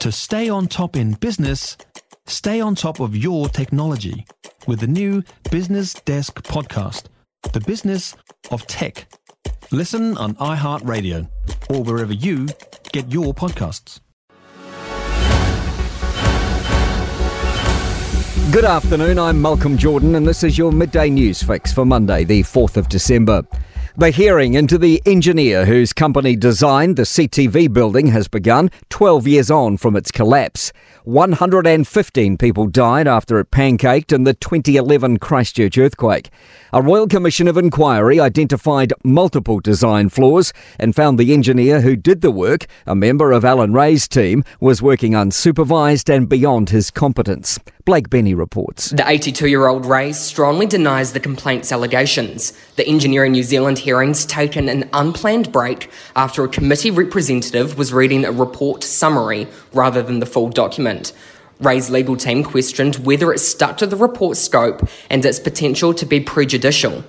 To stay on top in business, stay on top of your technology with the new Business Desk podcast, The Business of Tech. Listen on iHeartRadio or wherever you get your podcasts. Good afternoon, I'm Malcolm Jordan, and this is your midday news fix for Monday, the 4th of December. The hearing into the engineer whose company designed the CTV building has begun 12 years on from its collapse. 115 people died after it pancaked in the 2011 Christchurch earthquake. A Royal Commission of Inquiry identified multiple design flaws and found the engineer who did the work, a member of Alan Reay's team, was working unsupervised and beyond his competence. Blake Benny reports. The 82 year old Reay strongly denies the complaint's allegations. The Engineering New Zealand hearings taken an unplanned break after a committee representative was reading a report summary rather than the full document. Reay's legal team questioned whether it stuck to the report scope and its potential to be prejudicial.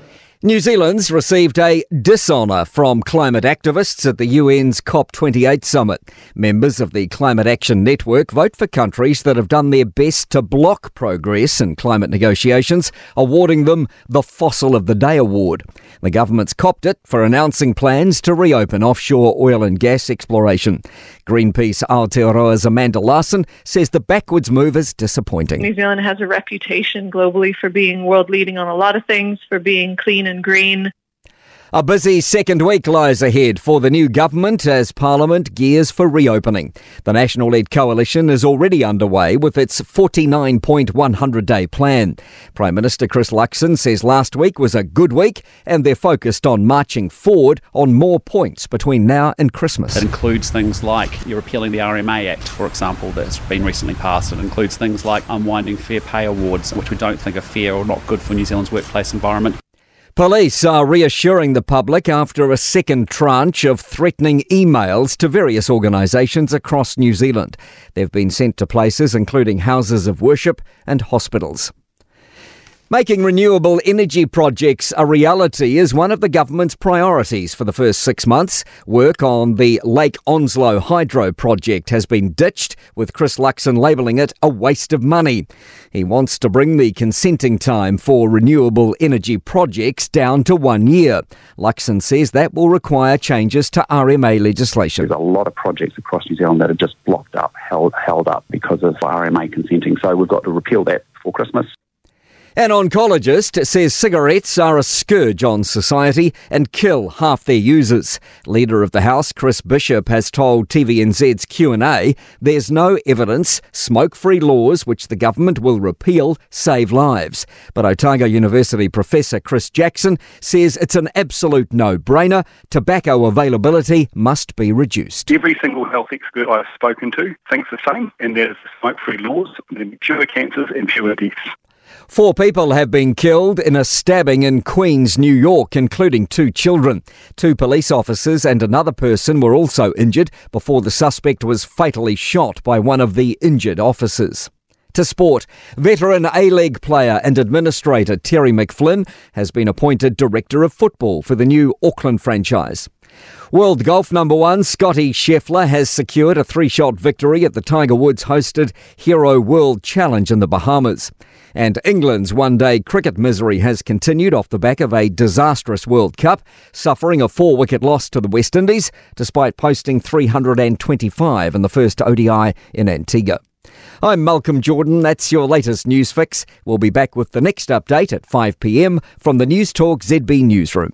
New Zealand's received a dishonour from climate activists at the UN's COP28 summit. Members of the Climate Action Network vote for countries that have done their best to block progress in climate negotiations, awarding them the Fossil of the Day award. The government's copped it for announcing plans to reopen offshore oil and gas exploration. Greenpeace Aotearoa's Amanda Larsson says the backwards move is disappointing. New Zealand has a reputation globally for being world leading on a lot of things, for being clean and green. A busy second week lies ahead for the new government as Parliament gears for reopening. The National led coalition is already underway with its 49 point 100 day plan. Prime Minister Chris Luxon says last week was a good week and they're focused on marching forward on more points between now and Christmas. It includes things like you're repealing the RMA Act, for example, that's been recently passed. It includes things like unwinding fair pay awards, which we don't think are fair or not good for New Zealand's workplace environment. Police are reassuring the public after a second tranche of threatening emails to various organisations across New Zealand. They've been sent to places including houses of worship and hospitals. Making renewable energy projects a reality is one of the government's priorities for the first six months. Work on the Lake Onslow Hydro project has been ditched, with Chris Luxon labelling it a waste of money. He wants to bring the consenting time for renewable energy projects down to one year. Luxon says that will require changes to RMA legislation. There's a lot of projects across New Zealand that are just blocked up, held, held up because of RMA consenting. So we've got to repeal that before Christmas. An oncologist says cigarettes are a scourge on society and kill half their users. Leader of the House, Chris Bishop, has told TVNZ's Q&A there's no evidence smoke-free laws which the government will repeal save lives. But Otago University professor Chris Jackson says it's an absolute no-brainer. Tobacco availability must be reduced. Every single health expert I've spoken to thinks the same, and there's smoke-free laws, then fewer cancers and fewer deaths. Four people have been killed in a stabbing in Queens, New York, including two children. Two police officers and another person were also injured before the suspect was fatally shot by one of the injured officers. To sport, veteran A League player and administrator Terry McFlynn has been appointed Director of Football for the new Auckland franchise. World Golf number one Scottie Scheffler has secured a three shot victory at the Tiger Woods hosted Hero World Challenge in the Bahamas. And England's one day cricket misery has continued off the back of a disastrous World Cup, suffering a four wicket loss to the West Indies, despite posting 325 in the first ODI in Antigua. I'm Malcolm Jordan. That's your latest news fix. We'll be back with the next update at 5 pm from the Newstalk ZB Newsroom.